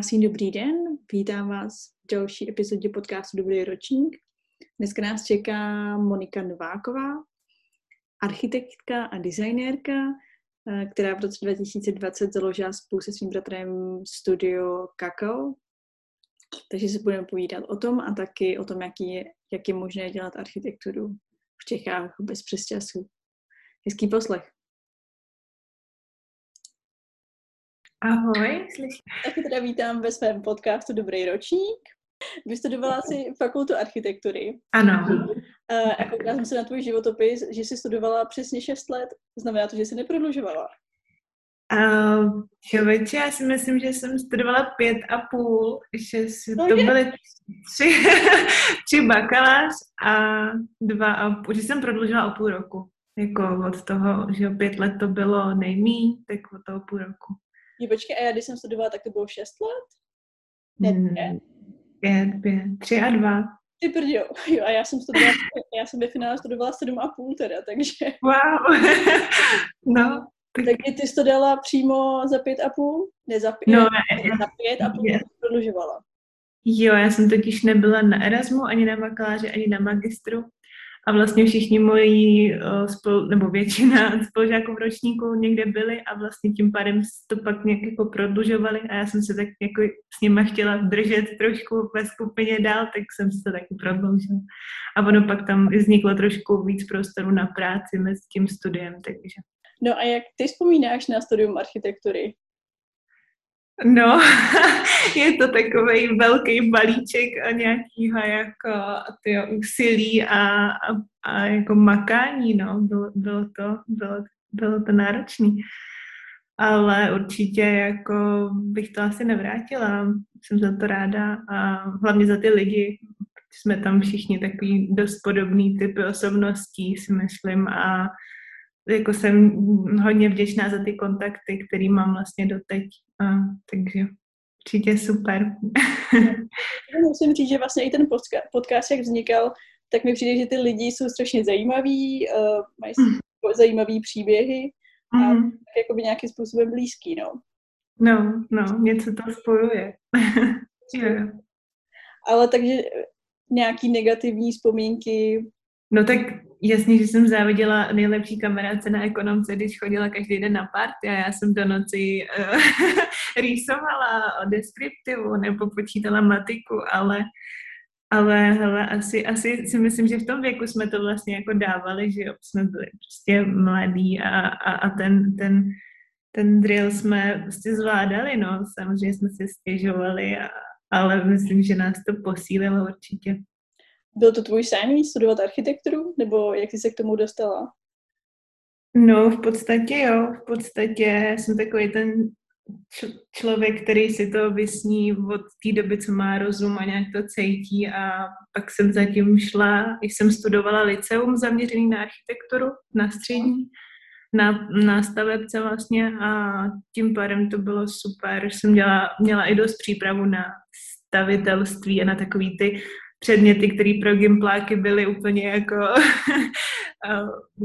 Krásný dobrý den, vítám vás v další epizodě podcastu Dobrý ročník. Dneska nás čeká Monika Nováková, architektka a designérka, eh, která v roce 2020 založila spolu se svým bratrem studio Kakao. Takže se budeme povídat o tom a taky o tom, jak je, jak je možné dělat architekturu v Čechách bez přesčasů. Hezký poslech. Ahoj, slyším. Taky teda vítám ve svém podcastu Dobrý ročník. Vystudovala si fakultu architektury. Ano. A koukala jsem se na tvůj životopis, že jsi studovala přesně 6 let. Znamená to, že jsi neprodlužovala? Uh, člověče, já si myslím, že jsem studovala pět a půl, že si, no to je. byly tři, tři bakalář a dva a půl, že jsem prodloužila o půl roku. Jako od toho, že pět let to bylo nejmí, tak od toho půl roku. Je, počkej, a já když jsem studovala, tak to bylo šest let? Ne, hmm, ne? Pět, pět, tři a dva. Ty prdio. Jo, a já jsem studovala, já jsem ve finále studovala sedm a půl teda, takže... Wow. no. Tak... Takže ty jsi to dala přímo za pět a půl? Ne, za pět, no, ne, za pět a půl yes. prodlužovala. Jo, já jsem totiž nebyla na Erasmu, ani na bakaláři, ani na magistru, a vlastně všichni moji, uh, spol, nebo většina spolužáků v ročníku někde byli a vlastně tím pádem to pak nějak jako prodlužovali a já jsem se tak jako s nima chtěla držet trošku ve skupině dál, tak jsem se to taky prodloužila. A ono pak tam vzniklo trošku víc prostoru na práci mezi tím studiem, takže. No a jak ty vzpomínáš na studium architektury? No, je to takový velký balíček a nějakýho jako tyjo, úsilí a, a, a jako makání, no, bylo, bylo to, bylo, bylo to náročný. Ale určitě jako bych to asi nevrátila. Jsem za to ráda a hlavně za ty lidi. Jsme tam všichni takový dost podobný typy osobností, si myslím, a jako jsem hodně vděčná za ty kontakty, které mám vlastně doteď. A, takže určitě super. Musím říct, že vlastně i ten podcast, jak vznikal, tak mi přijde, že ty lidi jsou strašně zajímaví, uh, mají mm. zajímavé příběhy a mm. tak jakoby nějakým způsobem blízký, no. No, no, něco to spojuje. Ale takže nějaký negativní vzpomínky? No tak jasně, že jsem záviděla nejlepší kamarádce na ekonomce, když chodila každý den na party a já jsem do noci uh, rýsovala o deskriptivu nebo počítala matiku, ale ale hele, asi, asi si myslím, že v tom věku jsme to vlastně jako dávali, že jo, jsme byli prostě mladí a, a, a ten, ten, ten drill jsme prostě zvládali, no. Samozřejmě jsme si stěžovali, a, ale myslím, že nás to posílilo určitě. Byl to tvůj sen studovat architekturu, nebo jak jsi se k tomu dostala? No, v podstatě jo. V podstatě jsem takový ten člověk, který si to vysní od té doby, co má rozum a nějak to cítí a pak jsem zatím šla, jsem studovala liceum zaměřený na architekturu, na střední, na, na stavebce vlastně a tím pádem to bylo super. Jsem dělala, měla i dost přípravu na stavitelství a na takový ty předměty, které pro gimpláky byly úplně jako,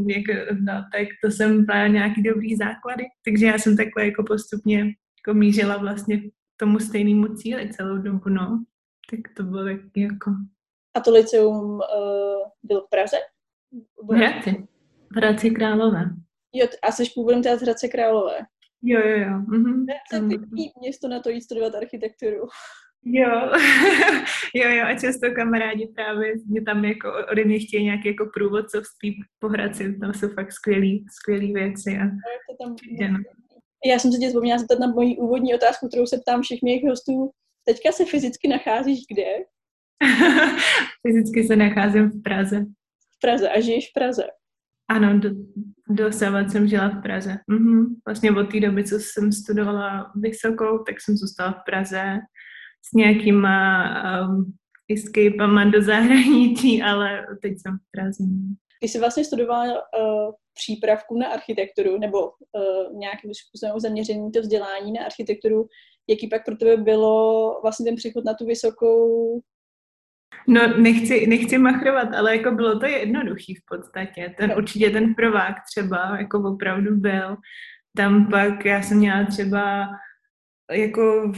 jako no, tak to jsem právě nějaký dobrý základy. Takže já jsem takhle jako postupně jako mířila vlastně k tomu stejnému cíli celou dobu, no. Tak to bylo taky jako... A to liceum uh, bylo v Praze? V Hradci. V Hradci Králové. Jo, a jsi původem té Hradce Králové? Jo, jo, jo. Mhm. To je pěkný město na to jít studovat architekturu. Jo, jo, jo, a často kamarádi právě mě tam jako ode mě chtějí nějaké jako průvodcovství po Hradci, tam jsou fakt skvělý, skvělý věci. A... tam... Já jsem se tě vzpomněla zeptat na moji úvodní otázku, kterou se ptám všech mých hostů. Teďka se fyzicky nacházíš kde? fyzicky se nacházím v Praze. V Praze a žiješ v Praze? Ano, do, dosávat jsem žila v Praze. Mhm. Vlastně od té doby, co jsem studovala vysokou, tak jsem zůstala v Praze s nějakýma um, escapama do zahraničí, ale teď jsem v Praze. Ty jsi vlastně studovala uh, přípravku na architekturu nebo uh, nějakým způsobem zaměření to vzdělání na architekturu. Jaký pak pro tebe bylo vlastně ten přechod na tu vysokou No, nechci, nechci machrovat, ale jako bylo to jednoduchý v podstatě. Ten určitě ten provák třeba jako opravdu byl. Tam pak já jsem měla třeba jako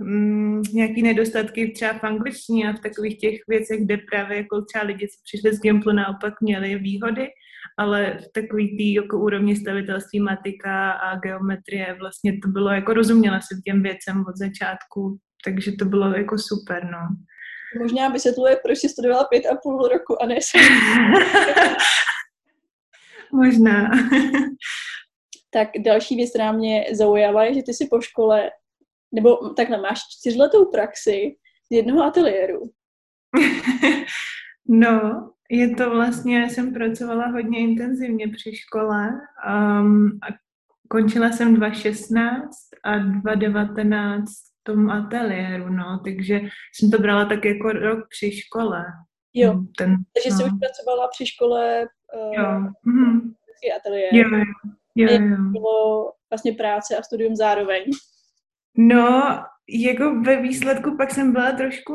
mm, nějaký nedostatky třeba v angličtině a v takových těch věcech, kde právě jako třeba lidi, co přišli z Gimplu, naopak měli výhody, ale v takový tý jako úrovni stavitelství, matika a geometrie vlastně to bylo jako rozuměla se těm věcem od začátku, takže to bylo jako super, no. Možná vysvětluje, proč jsi studovala pět a půl roku a ne Možná. tak další věc, která mě zaujala, je, že ty si po škole, nebo takhle máš čtyřletou praxi z jednoho ateliéru. no, je to vlastně, jsem pracovala hodně intenzivně při škole um, a končila jsem 2016 a 2019 v tom ateliéru, no, takže jsem to brala tak jako rok při škole. Jo, Ten, takže no. jsi už pracovala při škole uh, jo. Mm-hmm. ateliér. Jo, jo. Jo, jo. bylo vlastně práce a studium zároveň? No, jako ve výsledku pak jsem byla trošku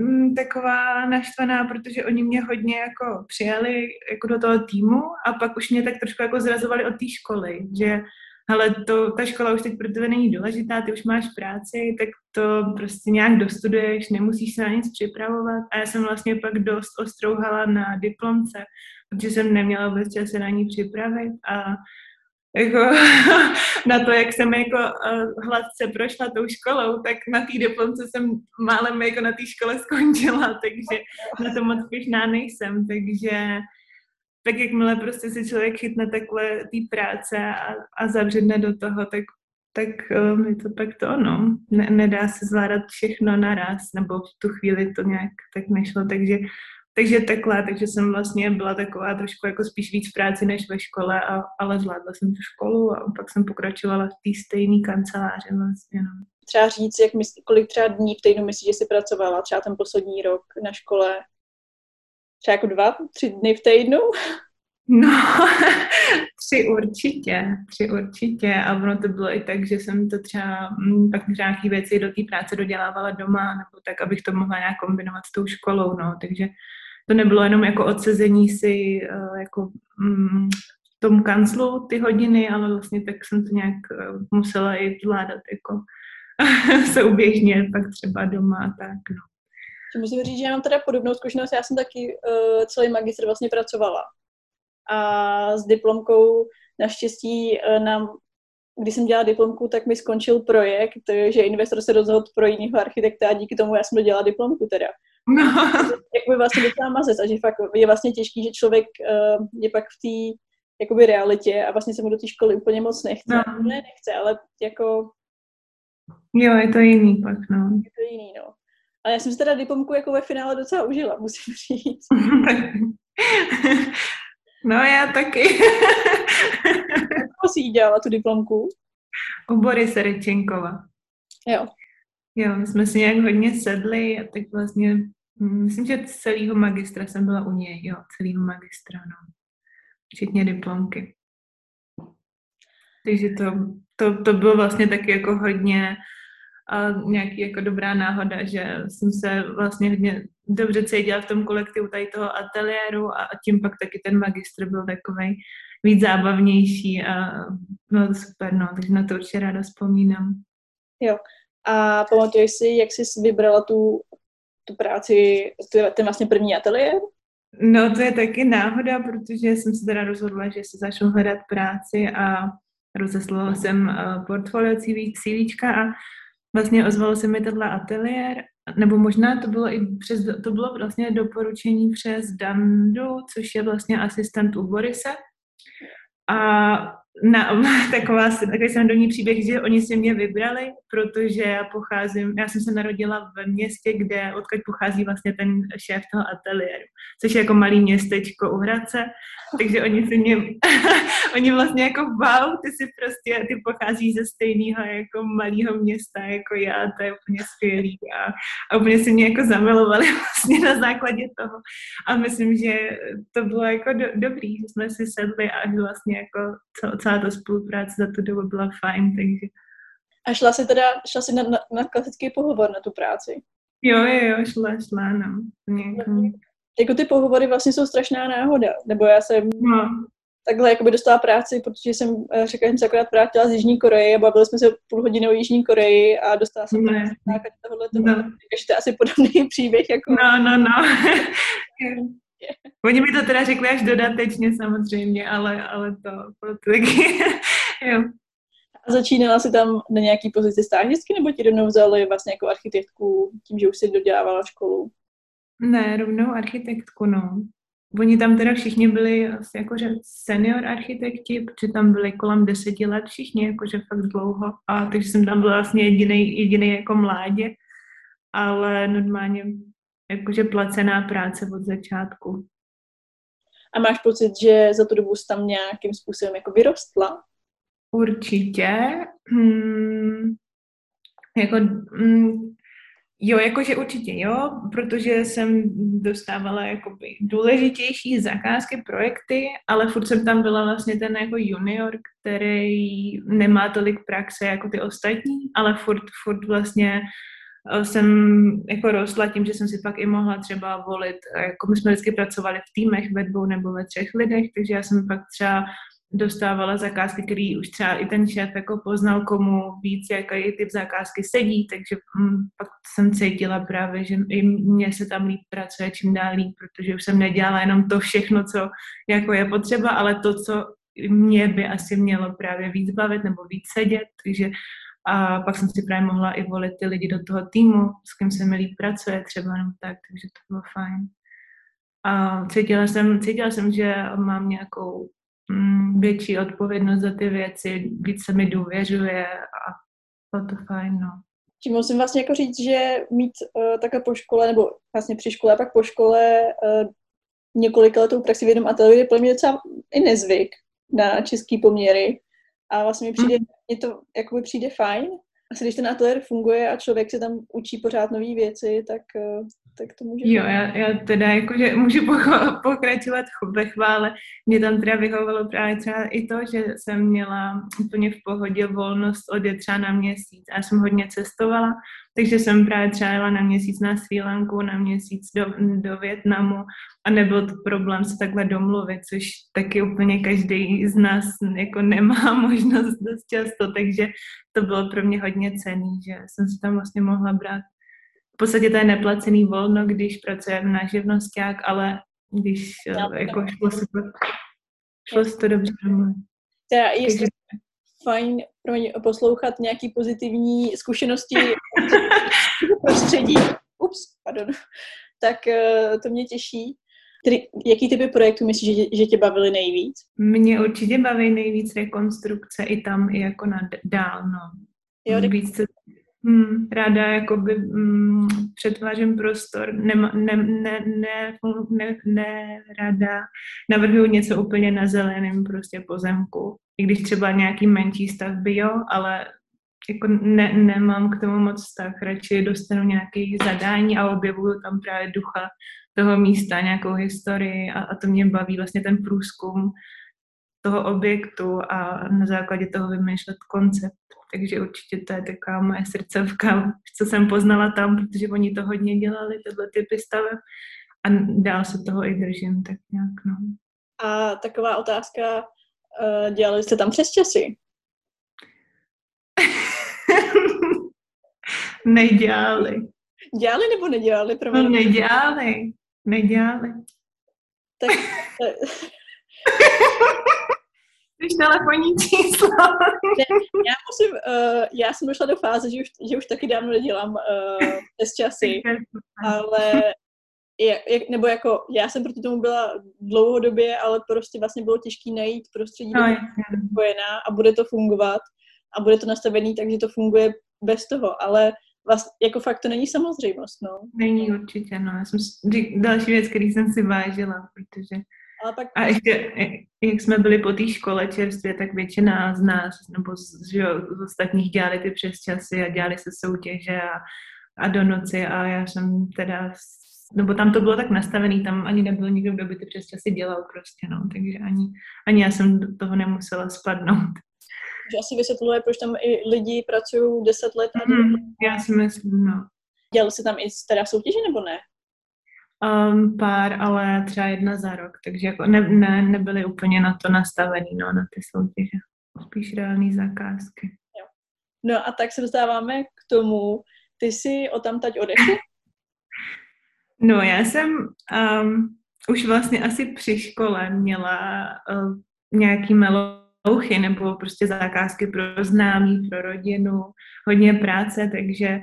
mm, taková naštvaná, protože oni mě hodně jako přijali jako do toho týmu a pak už mě tak trošku jako zrazovali od té školy, že ale to, ta škola už teď pro tebe není důležitá, ty už máš práci, tak to prostě nějak dostuduješ, nemusíš se na nic připravovat. A já jsem vlastně pak dost ostrouhala na diplomce, protože jsem neměla vůbec se na ní připravit a jako na to, jak jsem jako uh, hladce prošla tou školou, tak na té diplomce jsem málem jako na té škole skončila, takže na to moc pyšná nejsem, takže tak jakmile prostě si člověk chytne takhle té práce a, a zavředne do toho, tak, tak um, je to pak to ono. Ne, nedá se zvládat všechno naraz, nebo v tu chvíli to nějak tak nešlo, takže takže takhle, takže jsem vlastně byla taková trošku jako spíš víc v práci než ve škole, a, ale zvládla jsem tu školu a pak jsem pokračovala v té stejné kanceláři vlastně. No. Třeba říct, jak myslí, kolik třeba dní v týdnu myslíš, že jsi pracovala, třeba ten poslední rok na škole? Třeba jako dva, tři dny v týdnu? No, tři určitě, tři určitě. A ono to bylo i tak, že jsem to třeba mm, pak nějaké věci do té práce dodělávala doma, nebo tak, abych to mohla nějak kombinovat s tou školou, no. Takže to nebylo jenom jako odsezení si uh, jako mm, v tom kanclu ty hodiny, ale vlastně tak jsem to nějak uh, musela i zvládat jako souběžně, pak třeba doma a tak, no. Musím říct, že já mám teda podobnou zkušenost, já jsem taky uh, celý magistr vlastně pracovala. A s diplomkou naštěstí uh, nám když jsem dělala diplomku, tak mi skončil projekt, že investor se rozhodl pro jiného architekta a díky tomu já jsem dodělala diplomku teda. No. Jak by vlastně docela mazec a že fakt je vlastně těžký, že člověk uh, je pak v té jakoby realitě a vlastně se mu do té školy úplně moc nechce. No. Ne, nechce, ale jako... Jo, je to jiný pak, no. Je to jiný, no. Ale já jsem si teda diplomku jako ve finále docela užila, musím říct. no já taky. Jak jsi dělala tu diplomku? U Borise Rečenkova. Jo. Jo, my jsme si nějak hodně sedli a tak vlastně, myslím, že celého magistra jsem byla u něj, jo, celého magistra, no. Včetně diplomky. Takže to, to, to bylo vlastně taky jako hodně a nějaký jako dobrá náhoda, že jsem se vlastně hodně dobře cítila v tom kolektivu tady toho ateliéru a, a tím pak taky ten magistr byl takový víc zábavnější a bylo to super, no, takže na to určitě ráda vzpomínám. Jo, a pamatuješ si, jak jsi vybrala tu, tu práci, ten vlastně první ateliér? No to je taky náhoda, protože jsem se teda rozhodla, že se začnu hledat práci a rozeslala jsem uh, portfolio CV, CVčka a vlastně ozvalo se mi tohle ateliér, nebo možná to bylo i přes, to bylo vlastně doporučení přes Dandu, což je vlastně asistent u Borise. A na, taková, takový srandovní příběh, že oni si mě vybrali, protože já pocházím, já jsem se narodila v městě, kde odkud pochází vlastně ten šéf toho ateliéru, což je jako malý městečko u Hradce, takže oni si mě, oni vlastně jako wow, ty si prostě, ty pochází ze stejného jako malého města jako já, to je úplně skvělý. A, a úplně si mě jako zamilovali vlastně na základě toho. A myslím, že to bylo jako do, dobrý, že jsme si sedli a vlastně jako celá ta spolupráce za tu dobu byla fajn, takže. A šla jsi teda, šla jsi na, na, na klasický pohovor na tu práci? Jo, jo, jo, šla, šla, no. Nějak, jako ty pohovory vlastně jsou strašná náhoda, nebo já jsem... No, takhle jakoby dostala práci, protože jsem eh, řekla, že jsem se akorát vrátila z Jižní Koreje a bavili jsme se půl hodiny o Jižní Koreji a dostala jsem Ne. základě tohohle toho. No. Takže to je asi podobný příběh. Jako... No, no, no. Oni mi to teda řekli až dodatečně samozřejmě, ale, ale to, taky, jo. A začínala si tam na nějaký pozici stážistky, nebo ti rovnou vzali vlastně jako architektku tím, že už si dodělávala školu? Ne, rovnou architektku, no. Oni tam teda všichni byli asi jakože senior architekti, protože tam byli kolem deseti let všichni, jakože fakt dlouho. A takže jsem tam byla vlastně jediný, jediný jako mládě, ale normálně jakože placená práce od začátku. A máš pocit, že za tu dobu jsi tam nějakým způsobem jako vyrostla? Určitě. Hmm, jako, hmm, jo, jakože určitě jo, protože jsem dostávala jakoby důležitější zakázky, projekty, ale furt jsem tam byla vlastně ten jako junior, který nemá tolik praxe jako ty ostatní, ale furt, furt vlastně jsem jako rostla tím, že jsem si pak i mohla třeba volit, eh, jako my jsme vždycky pracovali v týmech ve dvou nebo ve třech lidech, takže já jsem pak třeba dostávala zakázky, který už třeba i ten šéf jako poznal, komu víc, jaký typ zakázky sedí, takže hm, pak jsem cítila právě, že i mně se tam líp pracuje čím dál líp, protože už jsem nedělala jenom to všechno, co jako je potřeba, ale to, co mě by asi mělo právě víc bavit nebo víc sedět, takže a pak jsem si právě mohla i volit ty lidi do toho týmu, s kým se mi líp pracuje třeba, no tak, takže to bylo fajn. A cítila jsem, cítila jsem, že mám nějakou mm, větší odpovědnost za ty věci, víc se mi důvěřuje a bylo to fajn, no. Tím musím vlastně jako říct, že mít uh, takhle po škole, nebo vlastně při škole a pak po škole uh, několik letou praxi v jednom ateliéru je pro mě docela i nezvyk na český poměry. A vlastně mi přijde, mě to jakoby přijde fajn. Asi když ten ateliér funguje a člověk se tam učí pořád nové věci, tak, uh, tak to může... Jo, já, já teda jakože můžu pokračovat ve chvále. Mě tam teda vyhovovalo právě třeba i to, že jsem měla úplně v pohodě volnost odjet třeba na měsíc. A já jsem hodně cestovala, takže jsem právě třeba jela na měsíc na Sri Lanku, na měsíc do, do Větnamu a nebyl to problém se takhle domluvit, což taky úplně každý z nás jako nemá možnost dost často, takže to bylo pro mě hodně cený, že jsem se tam vlastně mohla brát podstatě to je neplacený volno, když pracujeme na živnosták, ale když no, jako šlo se to, šlo se to dobře. Teda je Takže... fajn pro mě poslouchat nějaký pozitivní zkušenosti prostředí. Ups, pardon. Tak eh, to mě těší. Tedy, jaký typy projektů myslíš, že, že tě bavily nejvíc? Mě určitě baví nejvíc rekonstrukce i tam, i jako na dál, no. Jo, víc se Hmm, ráda jakoby mm, přetvářím prostor, ne, ne, ne, ne, ne, ne ráda navrhuju něco úplně na zeleném prostě pozemku. I když třeba nějaký menší stavby, jo, ale jako ne, nemám k tomu moc vztah, radši dostanu nějaké zadání a objevuju tam právě ducha toho místa, nějakou historii a, a to mě baví vlastně ten průzkum toho objektu a na základě toho vymýšlet koncept. Takže určitě to je taková moje srdcovka, co jsem poznala tam, protože oni to hodně dělali, tyhle typy staveb a dál se toho i držím, tak nějak, no. A taková otázka, uh, dělali jste tam přes časy? Nedělali. Dělali nebo nedělali? Pro no, nedělali. Nedělali. Tak, Když telefonní číslo. ne, já musím, uh, já jsem došla do fáze, že už, že už taky dávno nedělám uh, přes časy, ale je, je, nebo jako, já jsem proti tomu byla dlouhodobě, ale prostě vlastně bylo těžké najít prostředí, no, spojená a bude to fungovat a bude to nastavený, takže to funguje bez toho, ale vlastně, jako fakt to není samozřejmost, no. Není určitě, no. Já jsem, další věc, který jsem si vážila, protože ale pak... A ještě, jak jsme byli po té škole čerstvě, tak většina z nás, nebo z, že, z ostatních dělali ty přesčasy a dělali se soutěže a, a do noci a já jsem teda, nebo tam to bylo tak nastavený, tam ani nebyl nikdo, kdo by ty přesčasy dělal prostě, no, takže ani, ani já jsem do toho nemusela spadnout. Že asi vysvětluje, proč tam i lidi pracují 10 let. A mm, já si myslím, no. Dělali se tam i teda soutěže nebo ne? um, pár, ale třeba jedna za rok, takže jako ne, ne, nebyly úplně na to nastavený, no, na ty soutěže. Spíš reální zakázky. Jo. No a tak se dostáváme k tomu, ty jsi o tam teď odešel? No já jsem um, už vlastně asi při škole měla uh, nějaký melouchy nebo prostě zakázky pro známí, pro rodinu, hodně práce, takže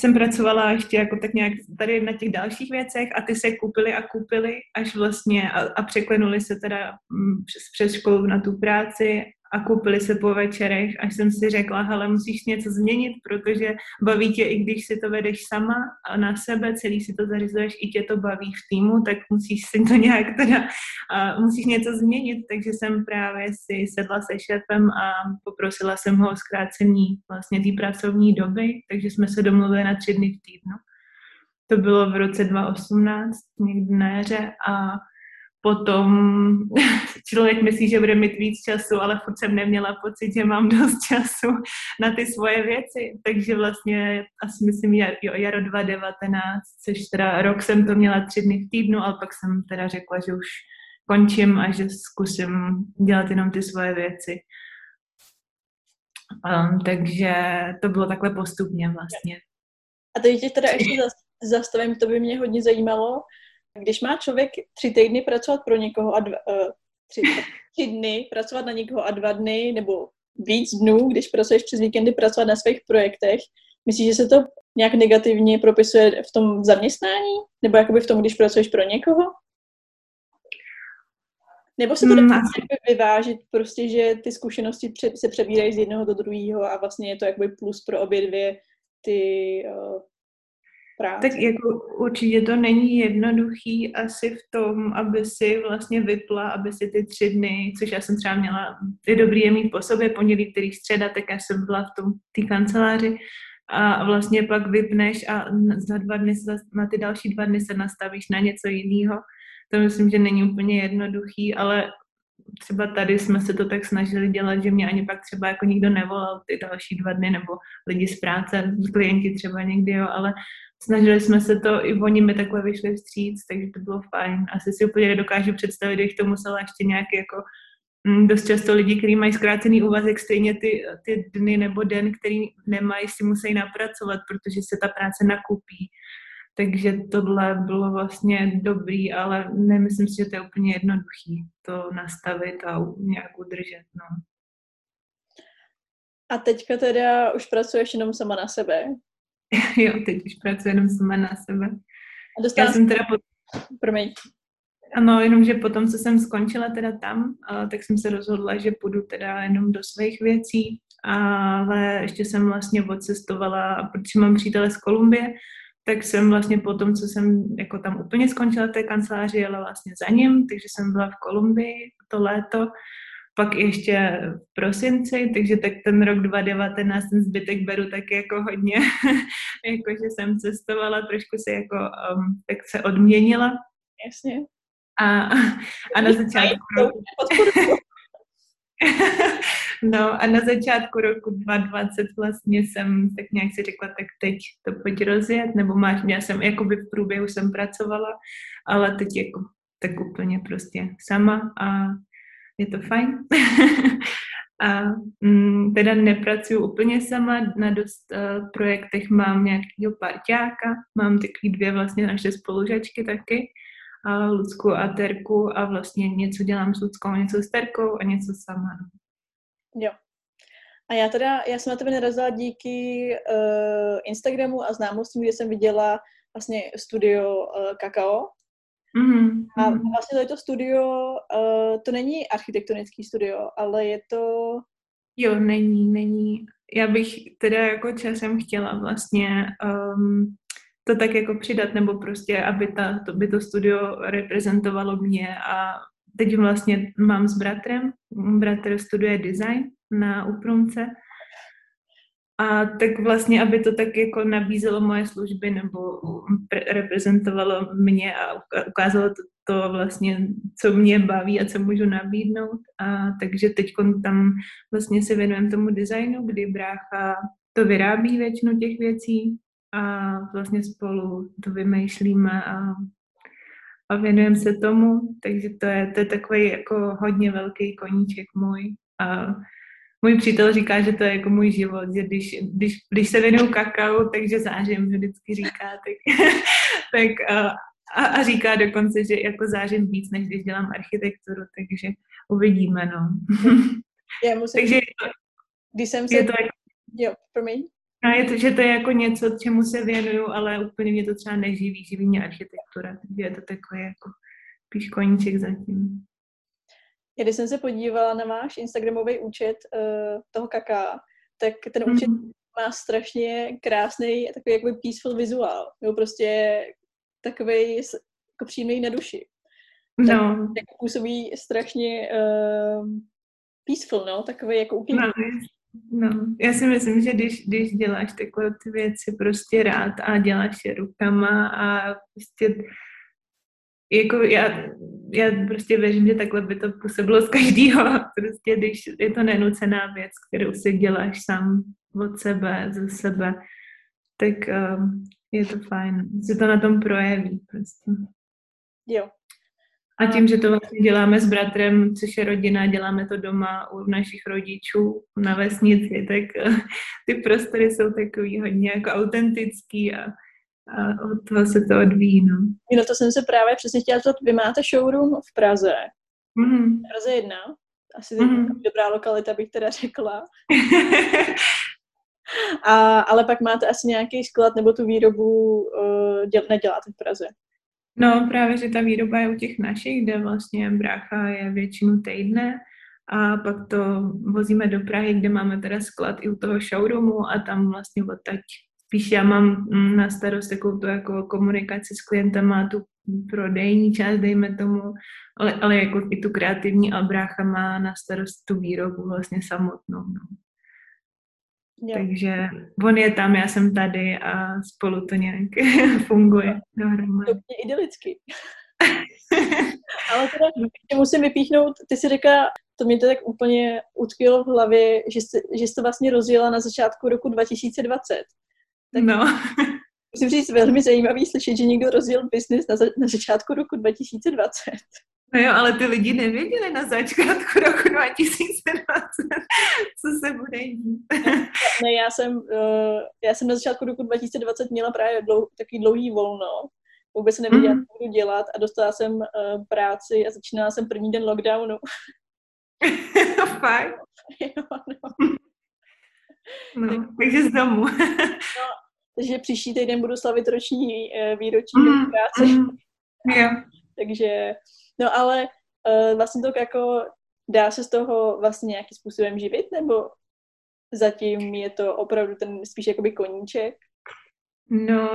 jsem pracovala ještě jako tak nějak tady na těch dalších věcech a ty se koupily a koupily až vlastně a, a překlenuli se teda mm, přes, přes školu na tu práci a koupili se po večerech, až jsem si řekla, hele, musíš něco změnit, protože baví tě, i když si to vedeš sama a na sebe, celý si to zařizuješ, i tě to baví v týmu, tak musíš si to nějak teda, a musíš něco změnit, takže jsem právě si sedla se šéfem a poprosila jsem ho o zkrácení vlastně té pracovní doby, takže jsme se domluvili na tři dny v týdnu. To bylo v roce 2018, někdy na jaře a potom člověk myslí, že bude mít víc času, ale furt jsem neměla pocit, že mám dost času na ty svoje věci. Takže vlastně asi myslím jo, jaro 2019, což teda rok jsem to měla tři dny v týdnu, ale pak jsem teda řekla, že už končím a že zkusím dělat jenom ty svoje věci. Um, takže to bylo takhle postupně vlastně. A teď tě teda ještě zastavím, to by mě hodně zajímalo, když má člověk tři týdny pracovat pro někoho a dva, uh, tři, tři dny pracovat na někoho a dva dny nebo víc dnů, když pracuješ přes víkendy pracovat na svých projektech, myslíš, že se to nějak negativně propisuje v tom zaměstnání? Nebo jakoby v tom, když pracuješ pro někoho? Nebo se to mm. dá vyvážit prostě, že ty zkušenosti se přebírají z jednoho do druhého a vlastně je to jakoby plus pro obě dvě ty uh, práce. Tak jako určitě to není jednoduchý asi v tom, aby si vlastně vypla, aby si ty tři dny, což já jsem třeba měla, ty dobrý je mít po sobě, pondělí, který středa, tak já jsem byla v tom té kanceláři a vlastně pak vypneš a za dva dny, na ty další dva dny se nastavíš na něco jiného. To myslím, že není úplně jednoduchý, ale třeba tady jsme se to tak snažili dělat, že mě ani pak třeba jako nikdo nevolal ty další dva dny, nebo lidi z práce, klienti třeba někdy, jo, ale snažili jsme se to, i oni mi takhle vyšli vstříc, takže to bylo fajn. Asi si úplně nedokážu představit, bych to musela ještě nějaký jako mm, dost často lidi, kteří mají zkrácený úvazek, stejně ty, ty dny nebo den, který nemají, si musí napracovat, protože se ta práce nakupí. Takže tohle bylo vlastně dobrý, ale nemyslím si, že to je úplně jednoduchý to nastavit a nějak udržet. No. A teďka teda už pracuješ jenom sama na sebe? jo, teď už pracuji jenom sama na sebe. A dostala Já jsem teda po... Promiň. Ano, jenomže potom, co jsem skončila teda tam, tak jsem se rozhodla, že půjdu teda jenom do svých věcí, ale ještě jsem vlastně odcestovala, protože mám přítele z Kolumbie, tak jsem vlastně po tom, co jsem jako tam úplně skončila té kanceláři, jela vlastně za ním, takže jsem byla v Kolumbii to léto pak ještě v prosinci, takže tak ten rok 2019, ten zbytek beru tak jako hodně, jako že jsem cestovala, trošku se jako, um, tak se odměnila. Jasně. A, a na začátku roku... no a na začátku roku 2020 vlastně jsem tak nějak si řekla, tak teď to pojď rozjet, nebo máš, já jsem jakoby v průběhu jsem pracovala, ale teď jako tak úplně prostě sama a je to fajn. a mm, teda nepracuju úplně sama, na dost uh, projektech mám nějakýho parťáka, mám takový dvě vlastně naše spolužačky taky, a Lucku a Terku a vlastně něco dělám s Luckou, něco s Terkou a něco sama. No. Jo. A já teda, já jsem na tebe narazila díky uh, Instagramu a známostím, kde jsem viděla vlastně studio uh, Kakao, Mm-hmm. A vlastně to je to studio, uh, to není architektonický studio, ale je to... Jo, není, není. Já bych teda jako časem chtěla vlastně um, to tak jako přidat, nebo prostě, aby ta, to, by to studio reprezentovalo mě a teď vlastně mám s bratrem, bratr studuje design na Uprumce a tak vlastně, aby to tak jako nabízelo moje služby nebo reprezentovalo mě a ukázalo to, to vlastně, co mě baví a co můžu nabídnout. A takže teď tam vlastně se věnujeme tomu designu, kdy brácha to vyrábí většinu těch věcí a vlastně spolu to vymýšlíme a a věnujeme se tomu, takže to je, to je takový jako hodně velký koníček můj. A můj přítel říká, že to je jako můj život, že když, když, když se věnuju kakao, takže zářím, vždycky říká, tak, tak a, a, říká dokonce, že jako zářím víc, než když dělám architekturu, takže uvidíme, no. Já musím takže když jsem se... Je to jako, jo, promiň. A je to, že to je jako něco, čemu se věnuju, ale úplně mě to třeba neživí, živí mě architektura, takže je to takový jako píš koníček zatím. Já když jsem se podívala na váš Instagramový účet uh, toho kaká, tak ten mm-hmm. účet má strašně krásný takový jako peaceful vizuál. Jo, prostě takový jako přímý na duši. No. Tak, tak působí strašně uh, peaceful, no, takový jako úplně no. No, já si myslím, že když, když děláš takové ty věci prostě rád a děláš je rukama a prostě jako já, já prostě věřím, že takhle by to působilo z každého. Prostě když je to nenucená věc, kterou si děláš sám od sebe, ze sebe, tak um, je to fajn. Se to na tom projeví prostě. Jo, a tím, že to vlastně děláme s bratrem, což je rodina, děláme to doma u našich rodičů na vesnici, tak eh, ty prostory jsou takový hodně jako autentický a, a od toho se to odvíjí. No. no to jsem se právě přesně chtěla zeptat, vy máte showroom v Praze. Mm-hmm. Praze jedna. Asi mm-hmm. dobrá lokalita, bych teda řekla. a, ale pak máte asi nějaký sklad nebo tu výrobu uh, děl, neděláte v Praze. No právě, že ta výroba je u těch našich, kde vlastně brácha je většinu týdne a pak to vozíme do Prahy, kde máme teda sklad i u toho showroomu a tam vlastně odtaď spíš já mám mm, na starost takovou tu jako komunikaci s klientama, tu prodejní část, dejme tomu, ale, ale jako i tu kreativní a brácha má na starost tu výrobu vlastně samotnou. No. Jo. Takže on je tam, já jsem tady a spolu to nějak funguje dohromady. To je idylicky. Ale teda musím vypíchnout, ty si říká, to mě to tak úplně utkvělo v hlavě, že jsi, že jsi to vlastně rozjela na začátku roku 2020. Tak no. Musím říct, velmi zajímavý slyšet, že někdo rozjel biznis na, za, na začátku roku 2020. No jo, ale ty lidi nevěděli na začátku roku 2020, co se bude dít. Ne, já jsem, uh, já jsem na začátku roku 2020 měla právě dlou, takový dlouhý volno. Vůbec jsem nevěděla, mm. co budu dělat a dostala jsem uh, práci a začínala jsem první den lockdownu. Fakt? jo, no. No, takže z domu. no, takže příští týden budu slavit roční uh, výroční mm, práci. Mm, jo. takže No ale uh, vlastně to jako dá se z toho vlastně nějakým způsobem živit, nebo zatím je to opravdu ten spíš jakoby koníček? No,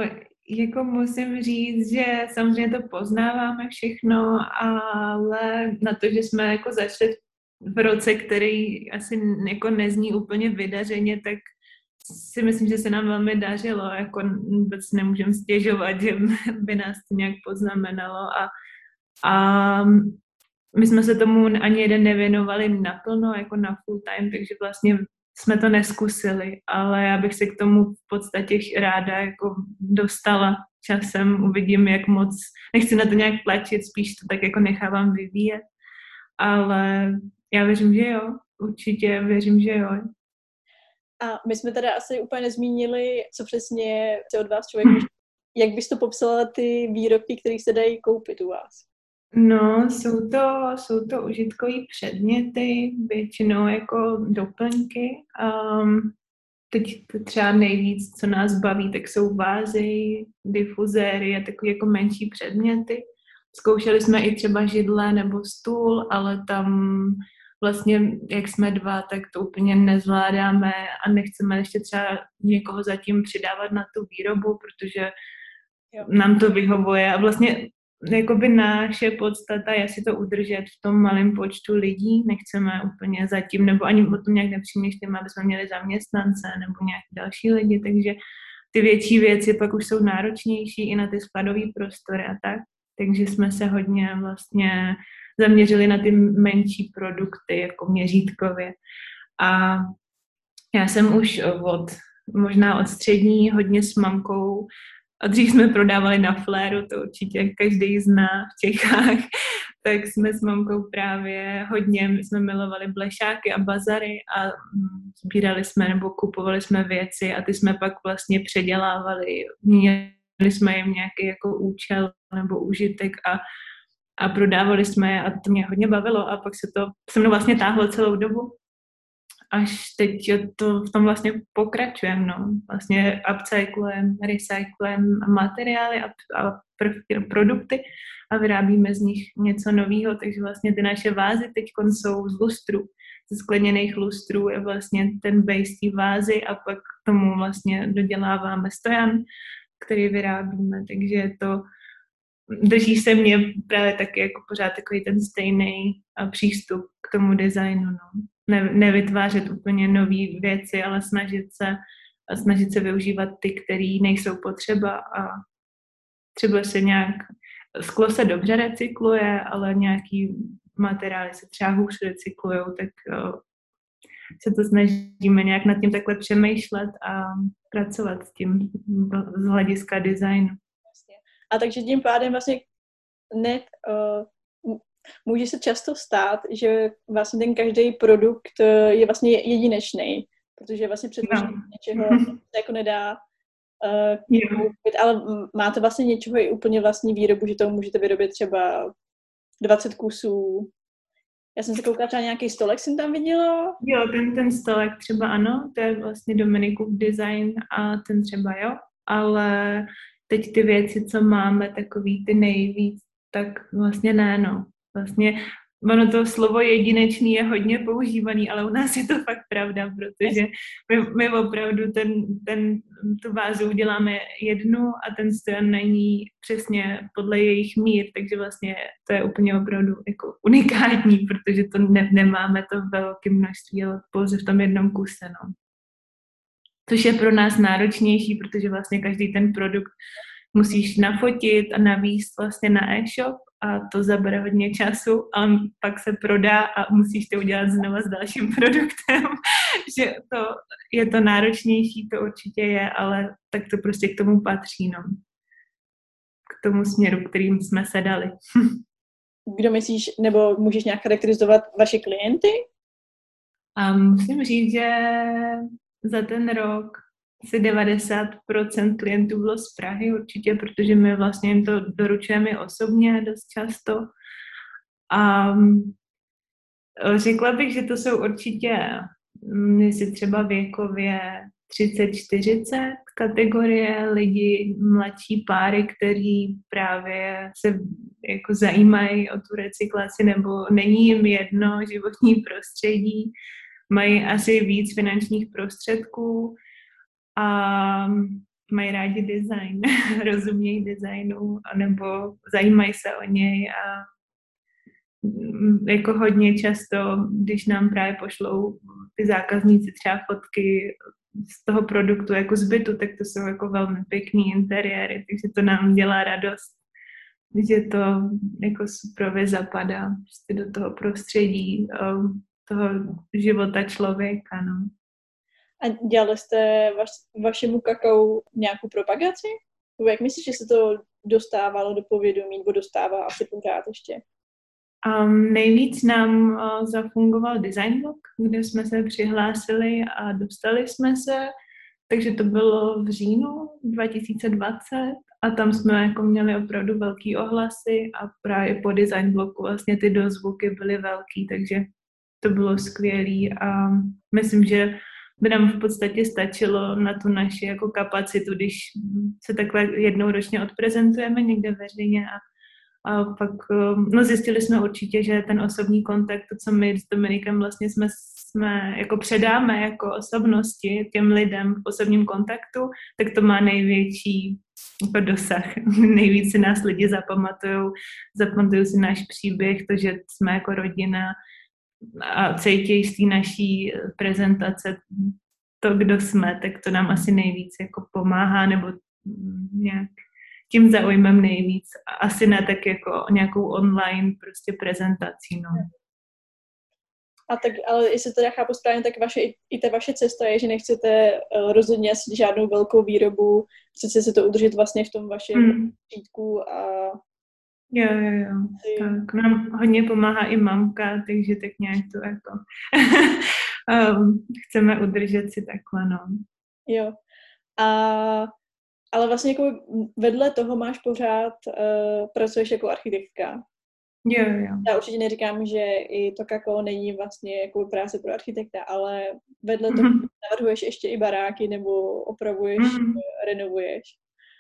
jako musím říct, že samozřejmě to poznáváme všechno, ale na to, že jsme jako začali v roce, který asi jako nezní úplně vydařeně, tak si myslím, že se nám velmi dařilo, jako vůbec nemůžeme stěžovat, že by nás to nějak poznamenalo a a my jsme se tomu ani jeden nevěnovali naplno, jako na full time, takže vlastně jsme to neskusili, ale já bych se k tomu v podstatě ráda jako dostala časem, uvidím, jak moc, nechci na to nějak tlačit, spíš to tak jako nechávám vyvíjet, ale já věřím, že jo, určitě věřím, že jo. A my jsme teda asi úplně nezmínili, co přesně se od vás člověk hmm. Jak bys to popsala ty výrobky, které se dají koupit u vás? No, jsou to, jsou to užitkové předměty, většinou jako doplňky. Um, teď třeba nejvíc, co nás baví, tak jsou vázy, difuzéry a takové jako menší předměty. Zkoušeli jsme i třeba židle nebo stůl, ale tam vlastně, jak jsme dva, tak to úplně nezvládáme a nechceme ještě třeba někoho zatím přidávat na tu výrobu, protože jo. nám to vyhovuje. A vlastně jakoby naše podstata je si to udržet v tom malém počtu lidí, nechceme úplně zatím, nebo ani o tom nějak nepřemýšlíme, aby jsme měli zaměstnance nebo nějaké další lidi, takže ty větší věci pak už jsou náročnější i na ty skladové prostory a tak, takže jsme se hodně vlastně zaměřili na ty menší produkty, jako měřítkově. A já jsem už od, možná od střední hodně s mamkou a dřív jsme prodávali na fléru, to určitě každý zná v Čechách, tak jsme s mamkou právě hodně, jsme milovali blešáky a bazary a sbírali jsme nebo kupovali jsme věci a ty jsme pak vlastně předělávali, měli jsme jim nějaký jako účel nebo užitek a, a prodávali jsme je a to mě hodně bavilo a pak se to se mnou vlastně táhlo celou dobu. Až teď to v tom vlastně pokračujeme, no. Vlastně upcyklujeme, recyklujeme materiály a, a pr- produkty a vyrábíme z nich něco nového, takže vlastně ty naše vázy teď jsou z lustru, ze skleněných lustrů je vlastně ten base té vázy a pak k tomu vlastně doděláváme stojan, který vyrábíme, takže je to drží se mě právě taky jako pořád takový ten stejný přístup k tomu designu, no ne, nevytvářet úplně nové věci, ale snažit se, snažit se využívat ty, které nejsou potřeba a třeba se nějak, sklo se dobře recykluje, ale nějaký materiály se třeba hůř recyklují, tak uh, se to snažíme nějak nad tím takhle přemýšlet a pracovat s tím z hlediska designu. A takže tím pádem vlastně ne, uh, může se často stát, že vlastně ten každý produkt eh, je vlastně jedinečný, protože vlastně předložení no. něčeho se jako nedá uh, koupit, ale máte vlastně něčeho i úplně vlastní výrobu, že to můžete vyrobit třeba 20 kusů. Já jsem se koukala, třeba nějaký stolek jsem tam viděla. Jo, ten, ten stolek třeba ano, to je vlastně Dominikův design a ten třeba jo, ale teď ty věci, co máme, takový ty nejvíc, tak vlastně ne, no. Vlastně ono to slovo jedinečný je hodně používaný, ale u nás je to fakt pravda, protože my, my opravdu ten, ten, tu vázu uděláme jednu a ten stojan není přesně podle jejich mír, takže vlastně to je úplně opravdu jako unikátní, protože to ne, nemáme to v velkém množství, ale pouze v tom jednom kuse, no. Což je pro nás náročnější, protože vlastně každý ten produkt musíš nafotit a navíst vlastně na e-shop a to zabere hodně času a pak se prodá a musíš to udělat znova s dalším produktem, že to je to náročnější, to určitě je, ale tak to prostě k tomu patří, no. K tomu směru, kterým jsme se dali. Kdo myslíš, nebo můžeš nějak charakterizovat vaše klienty? A musím říct, že za ten rok asi 90% klientů bylo z Prahy určitě, protože my vlastně jim to doručujeme osobně dost často. A e, řekla bych, že to jsou určitě, mm, jestli třeba věkově 30-40 kategorie lidi, mladší páry, který právě se jako zajímají o tu recyklaci nebo není jim jedno životní prostředí, mají asi víc finančních prostředků, a mají rádi design, rozumějí designu, nebo zajímají se o něj a mm, jako hodně často, když nám právě pošlou ty zákazníci třeba fotky z toho produktu jako zbytu, tak to jsou jako velmi pěkný interiéry, takže to nám dělá radost, že to jako super zapadá prostě do toho prostředí, toho života člověka, no. A dělali jste vaš, vašemu kakao nějakou propagaci? Nebo jak myslíš, že se to dostávalo do povědomí, nebo dostává asi pořád ještě? Um, nejvíc nám uh, zafungoval Design Blog, kde jsme se přihlásili a dostali jsme se, takže to bylo v říjnu 2020 a tam jsme jako měli opravdu velký ohlasy a právě po Design Blogu vlastně ty dozvuky byly velký, takže to bylo skvělé a myslím, že by nám v podstatě stačilo na tu naši jako kapacitu, když se takhle jednou ročně odprezentujeme někde veřejně a, a pak um, no zjistili jsme určitě, že ten osobní kontakt, to, co my s Dominikem vlastně jsme, jsme jako předáme jako osobnosti těm lidem v osobním kontaktu, tak to má největší jako dosah. Nejvíc si nás lidi zapamatují, zapamatují si náš příběh, to, že jsme jako rodina, a cítí z té naší prezentace to, kdo jsme, tak to nám asi nejvíc jako pomáhá nebo nějak tím zaujmem nejvíc. Asi ne tak jako nějakou online prostě prezentací, no. A tak, ale jestli to já chápu správně, tak vaše, i ta vaše cesta je, že nechcete uh, rozhodně žádnou velkou výrobu, chcete si to udržet vlastně v tom vašem mm. řídku a Jo, jo, jo. Tak nám hodně pomáhá i mamka, takže tak nějak to jako um, chceme udržet si takhle, no. Jo. A, ale vlastně jako vedle toho máš pořád, uh, pracuješ jako architektka. Jo, jo. Já určitě neříkám, že i to kakao není vlastně jako práce pro architekta, ale vedle toho mm-hmm. navrhuješ ještě i baráky nebo opravuješ, mm-hmm. renovuješ.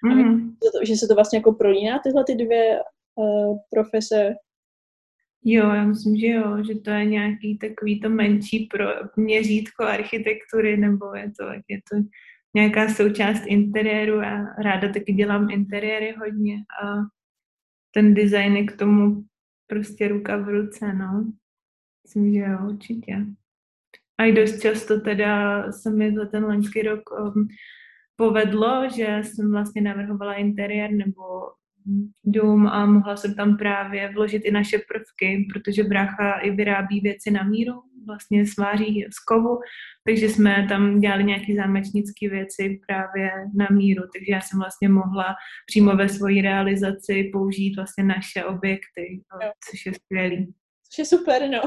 Mm-hmm. A mhm. že se to vlastně jako prolíná tyhle ty dvě profese? Jo, já myslím, že jo, že to je nějaký takový to menší pro měřítko architektury, nebo je to, je to nějaká součást interiéru. Já ráda taky dělám interiéry hodně a ten design je k tomu prostě ruka v ruce, no. Myslím, že jo, určitě. A i dost často teda se mi za ten loňský rok um, povedlo, že jsem vlastně navrhovala interiér nebo dům a mohla jsem tam právě vložit i naše prvky, protože brácha i vyrábí věci na míru, vlastně sváří z kovu, takže jsme tam dělali nějaké zámečnické věci právě na míru, takže já jsem vlastně mohla přímo ve svoji realizaci použít vlastně naše objekty, což je skvělý. Což je super, no.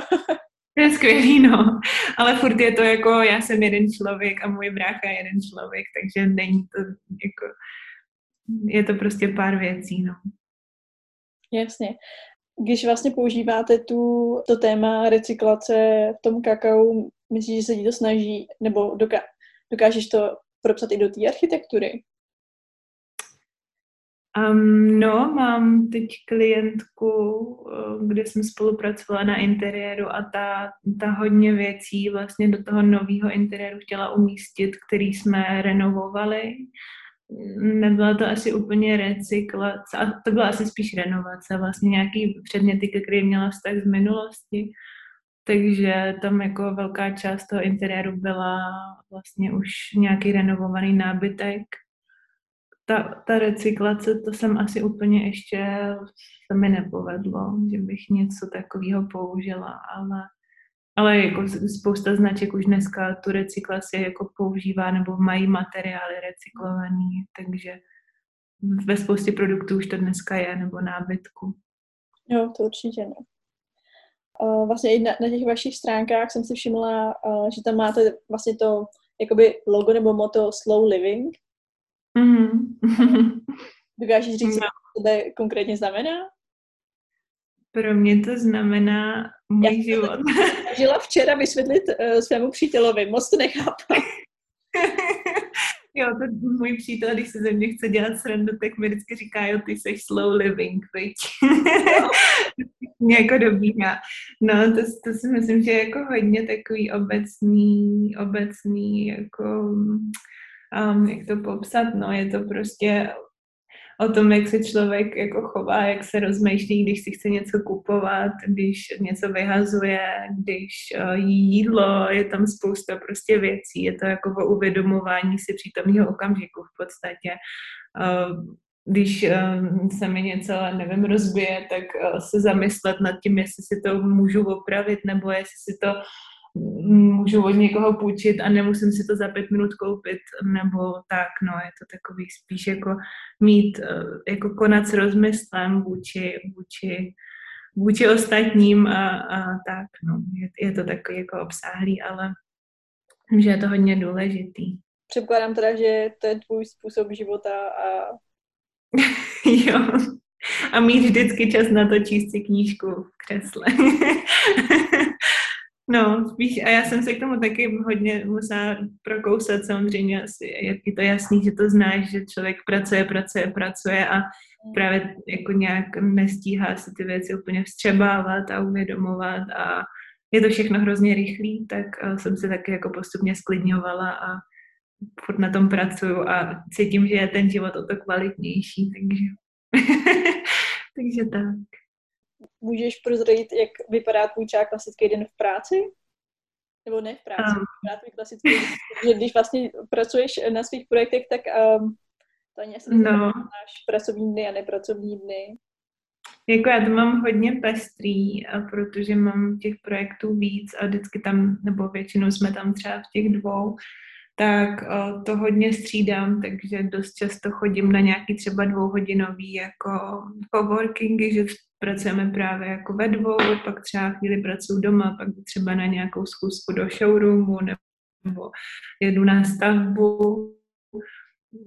To je skvělý, no. Ale furt je to jako, já jsem jeden člověk a můj brácha je jeden člověk, takže není to jako je to prostě pár věcí, no. Jasně. Když vlastně používáte tu, to téma recyklace v tom kakao, myslíš, že se ti to snaží, nebo doká, dokážeš to propsat i do té architektury? Um, no, mám teď klientku, eh, kde jsem spolupracovala na interiéru a ta, ta hodně věcí vlastně do toho nového interiéru chtěla umístit, který jsme renovovali nebyla to asi úplně recyklace, a to byla asi spíš renovace, vlastně nějaký předměty, ke kterým měla vztah z minulosti. Takže tam jako velká část toho interiéru byla vlastně už nějaký renovovaný nábytek. Ta, ta recyklace, to jsem asi úplně ještě, se mi nepovedlo, že bych něco takového použila, ale ale jako spousta značek už dneska tu recyklaci jako používá nebo mají materiály recyklovaný, takže ve spoustě produktů už to dneska je, nebo nábytku. Jo, to určitě ne. Vlastně i na, na těch vašich stránkách jsem si všimla, že tam máte vlastně to jakoby logo nebo moto Slow Living. Mm-hmm. Dokážeš říct, no. co to konkrétně znamená? Pro mě to znamená můj Já život. Žila včera vysvětlit uh, svému přítelovi, moc to nechápu. jo, to můj přítel, když se ze mě chce dělat srandu, tak mi vždycky říká, jo, ty jsi slow living, viď? mě jako dobíhá. No, to, to si myslím, že je jako hodně takový obecný, obecný, jako, um, jak to popsat, no, je to prostě o tom, jak se člověk jako chová, jak se rozmýšlí, když si chce něco kupovat, když něco vyhazuje, když uh, jí jídlo, je tam spousta prostě věcí. Je to jako o uvědomování si přítomného okamžiku v podstatě. Uh, když uh, se mi něco, nevím, rozbije, tak se zamyslet nad tím, jestli si to můžu opravit, nebo jestli si to můžu od někoho půjčit a nemusím si to za pět minut koupit, nebo tak, no, je to takový spíš jako mít, eh, jako konat s rozmyslem vůči, vůči, vůči ostatním a, a tak, no, je, je to takový jako obsáhlý, ale že je to hodně důležitý. Předpokládám teda, že to je tvůj způsob života a... jo. A mít vždycky čas na to číst si knížku v křesle. No, spíš, a já jsem se k tomu taky hodně musela prokousat, samozřejmě asi je to jasný, že to znáš, že člověk pracuje, pracuje, pracuje a právě jako nějak nestíhá si ty věci úplně vstřebávat a uvědomovat a je to všechno hrozně rychlý, tak eh, jsem se taky jako postupně sklidňovala a furt na tom pracuju a cítím, že je ten život o to kvalitnější, takže, takže tak. Můžeš prozradit, jak vypadá tvůj třeba klasický den v práci? Nebo ne v práci, um. tvůj klasický že když vlastně pracuješ na svých projektech, tak um, to ani asi no. máš pracovní dny a nepracovní dny. Jako já to mám hodně pestrý, a protože mám těch projektů víc a vždycky tam, nebo většinou jsme tam třeba v těch dvou, tak to hodně střídám, takže dost často chodím na nějaký třeba dvouhodinový jako coworkingy, že pracujeme právě jako ve dvou, pak třeba chvíli pracuji doma, pak třeba na nějakou schůzku do showroomu nebo jedu na stavbu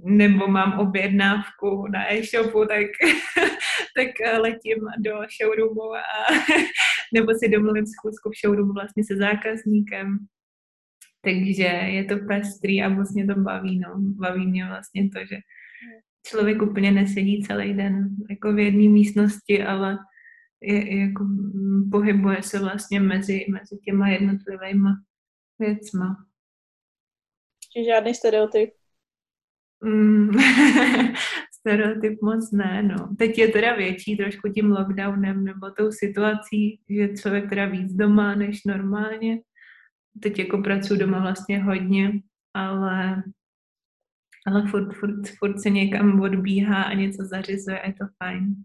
nebo mám objednávku na e-shopu, tak, tak letím do showroomu a nebo si domluvím schůzku v showroomu vlastně se zákazníkem. Takže je to pestrý a vlastně to baví, no. Baví mě vlastně to, že člověk úplně nesedí celý den jako v jedné místnosti, ale je, jako mm, pohybuje se vlastně mezi, mezi těma jednotlivými věcma. Čiže žádný stereotyp. Mm, stereotyp moc ne, no. Teď je teda větší trošku tím lockdownem nebo tou situací, že člověk teda víc doma než normálně. Teď jako pracuji doma vlastně hodně, ale, ale furt, furt, furt se někam odbíhá a něco zařizuje a je to fajn.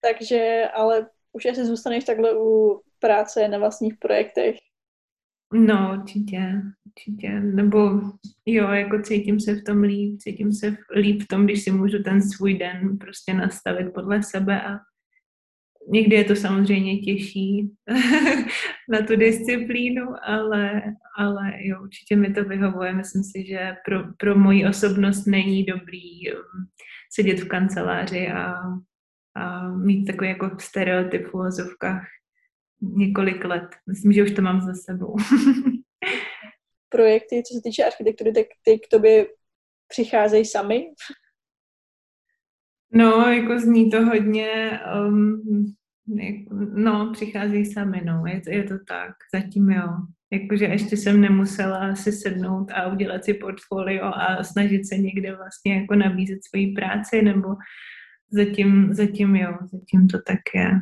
Takže, ale už asi zůstaneš takhle u práce na vlastních projektech. No, určitě, určitě. Nebo jo, jako cítím se v tom líp, cítím se líp v tom, když si můžu ten svůj den prostě nastavit podle sebe a někdy je to samozřejmě těžší na tu disciplínu, ale, ale jo, určitě mi to vyhovuje. Myslím si, že pro, pro moji osobnost není dobrý um, sedět v kanceláři a, a mít takový jako stereotyp v uvozovkách několik let. Myslím, že už to mám za sebou. Projekty, co se týče architektury, tak ty k tobě přicházejí sami? No, jako zní to hodně, um, jako, no, přichází sami, no, je to, je to tak, zatím jo. Jakože ještě jsem nemusela si sednout a udělat si portfolio a snažit se někde vlastně jako nabízet svoji práci, nebo zatím, zatím jo, zatím to tak je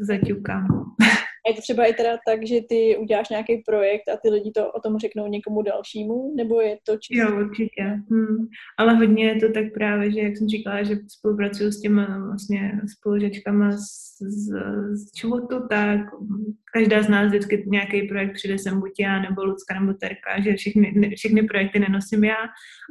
zaťukám. Je to třeba i teda tak, že ty uděláš nějaký projekt a ty lidi to o tom řeknou někomu dalšímu, nebo je to čistě? Jo, určitě. Hmm. Ale hodně je to tak právě, že jak jsem říkala, že spolupracuju s těma vlastně spolužečkama z, z, z životu, tak každá z nás vždycky nějaký projekt přijde sem buď já, nebo Lucka, nebo Terka, že všechny, všechny projekty nenosím já,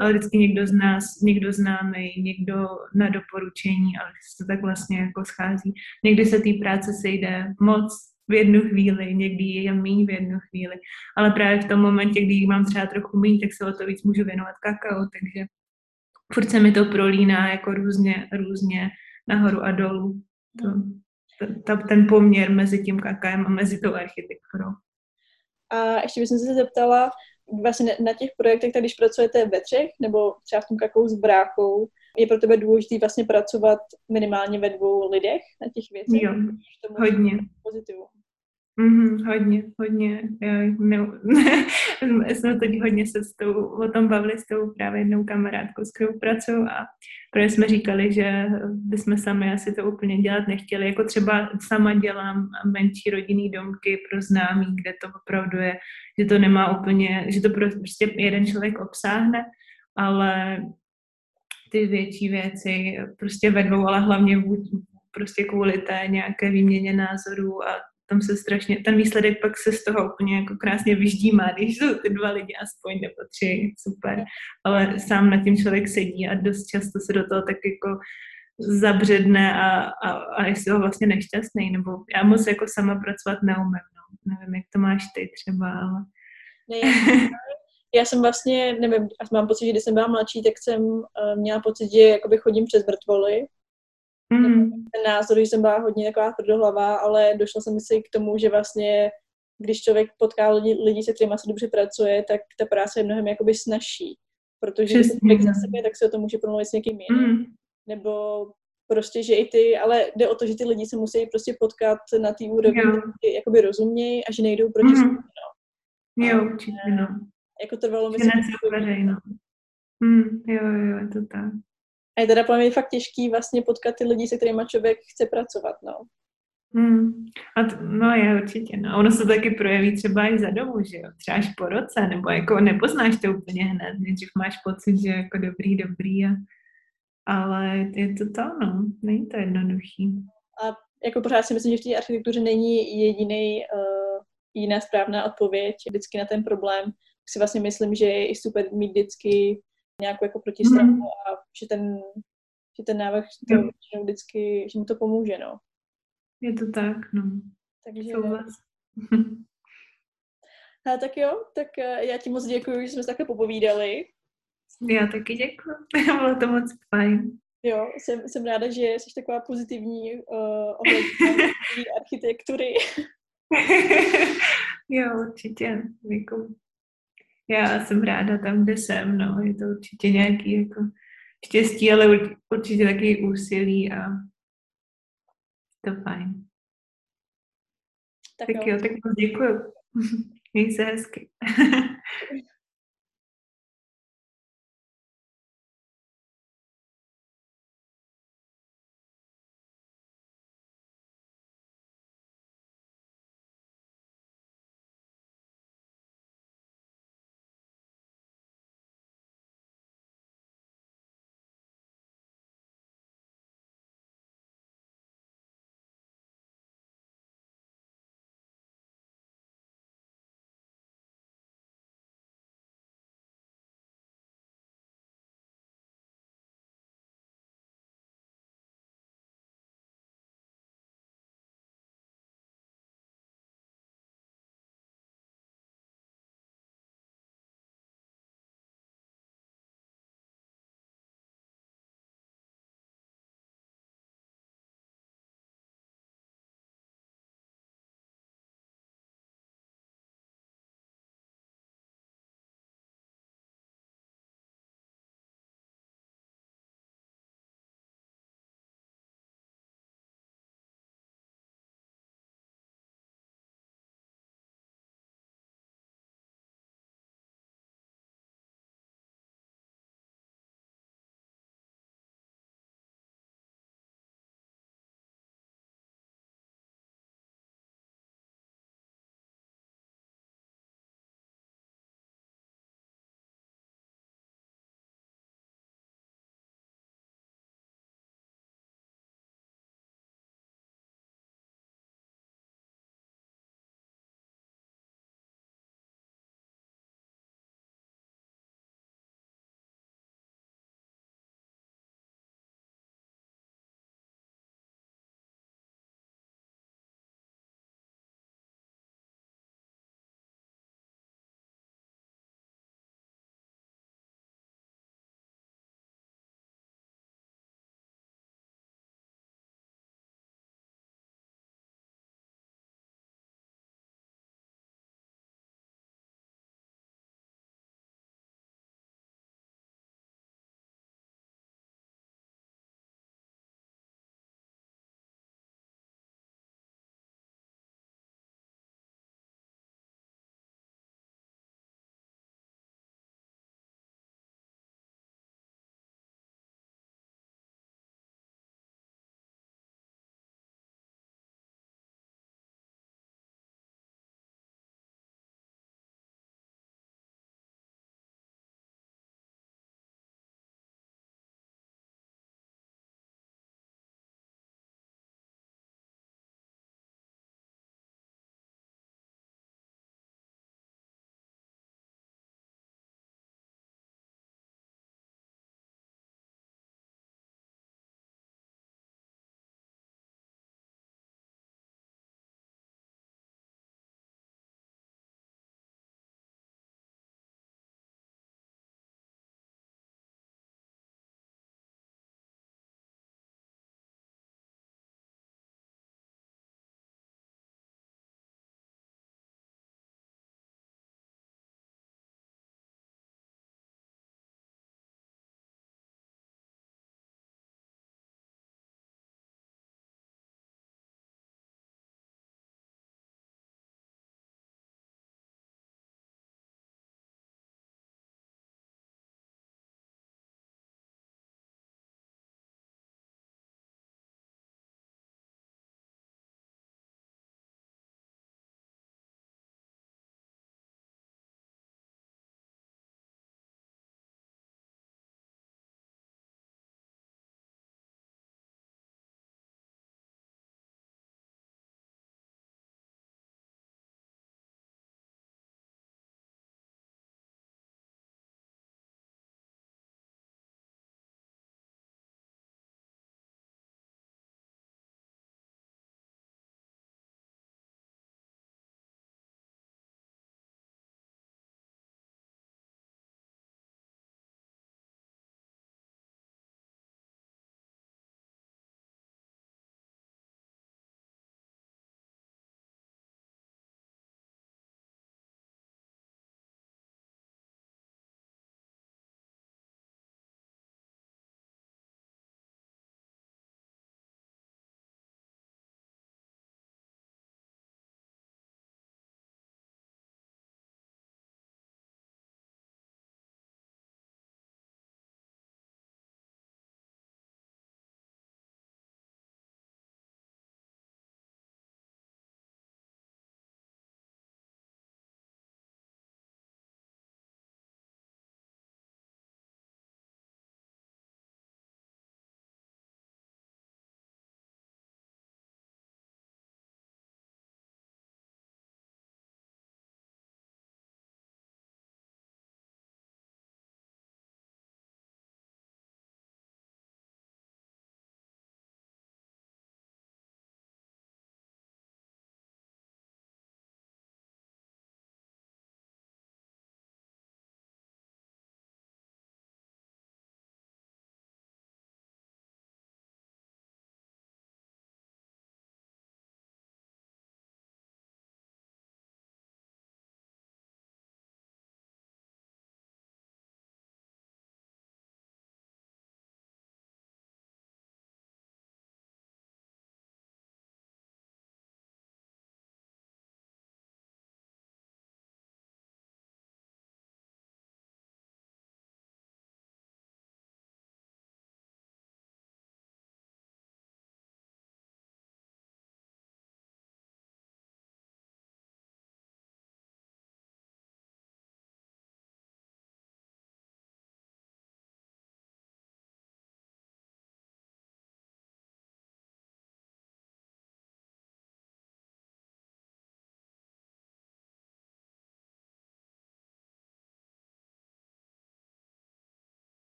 ale vždycky někdo z nás, někdo známý, někdo na doporučení, ale se to tak vlastně jako schází. Někdy se té práce sejde moc, v jednu chvíli, někdy je méně v jednu chvíli, ale právě v tom momentě, kdy mám třeba trochu méně, tak se o to víc můžu věnovat kakao, takže furt se mi to prolíná jako různě, různě nahoru a dolů. To, to, ten poměr mezi tím kakaem a mezi tou architekturou. A ještě bych se zeptala, vlastně na těch projektech, tak když pracujete ve třech, nebo třeba v tom kakou s bráchou, je pro tebe důležité vlastně pracovat minimálně ve dvou lidech na těch věcech? Jo, hodně. Pozitivu. Mm-hmm, hodně, hodně. Já ne, jsme teď hodně se s tou, o tom bavili s tou právě jednou kamarádkou, s kterou pracuju a právě jsme říkali, že bychom sami asi to úplně dělat nechtěli. Jako třeba sama dělám menší rodinný domky pro známí, kde to opravdu je, že to nemá úplně, že to prostě jeden člověk obsáhne, ale ty větší věci prostě vedou, ale hlavně prostě kvůli té nějaké výměně názorů a tam se strašně, ten výsledek pak se z toho úplně jako krásně vyždímá, když jsou ty dva lidi aspoň nebo tři, super, ale sám nad tím člověk sedí a dost často se do toho tak jako zabředne a, a, a je z toho vlastně nešťastný, nebo já moc jako sama pracovat neumím, no. nevím, jak to máš ty třeba, ale... Ne, já jsem vlastně, nevím, mám pocit, že když jsem byla mladší, tak jsem uh, měla pocit, že jakoby chodím přes vrtvoly. Mm. Ten názor, že jsem byla hodně taková tvrdohlava, ale došla jsem si k tomu, že vlastně když člověk potká lidi, lidi se kterými se dobře pracuje, tak ta práce je mnohem jakoby snažší. Protože když se člověk za sebe, tak se o to může promluvit s někým jiným. Mm. Nebo prostě, že i ty, ale jde o to, že ty lidi se musí prostě potkat na té úrovni, jo. jakoby rozumějí a že nejdou proti mm. sobě. No. Jo, určitě, no jako trvalo mi se... no. Hmm, jo, jo, je to tak. A je teda pro mě fakt těžký vlastně potkat ty lidi, se kterými člověk chce pracovat, no. Hmm. A t- no je určitě, no. Ono se taky projeví třeba i za domu, že jo, třeba až po roce, nebo jako nepoznáš to úplně hned, nejdřív máš pocit, že jako dobrý, dobrý, a, ale je to to, no, není to jednoduchý. a jako pořád si myslím, že v té architektuře není jediný, uh, jiná správná odpověď vždycky na ten problém. Si vlastně myslím, že je i super mít vždycky nějakou jako protistranu mm. a že ten, že ten návrh to vždycky, že mu to pomůže, no. Je to tak, no. Takže... A tak jo, tak eh, já ti moc děkuji, že jsme se takhle popovídali. Já taky děkuji, bylo to moc fajn. Jo, jsem, jsem ráda, že jsi taková pozitivní uh, ohledně architektury. jo, určitě. Jako, já jsem ráda tam, kde jsem, no. Je to určitě nějaký jako štěstí, ale určitě taky úsilí a to fajn. Tak, tak jo, tak moc děkuji. Měj se hezky.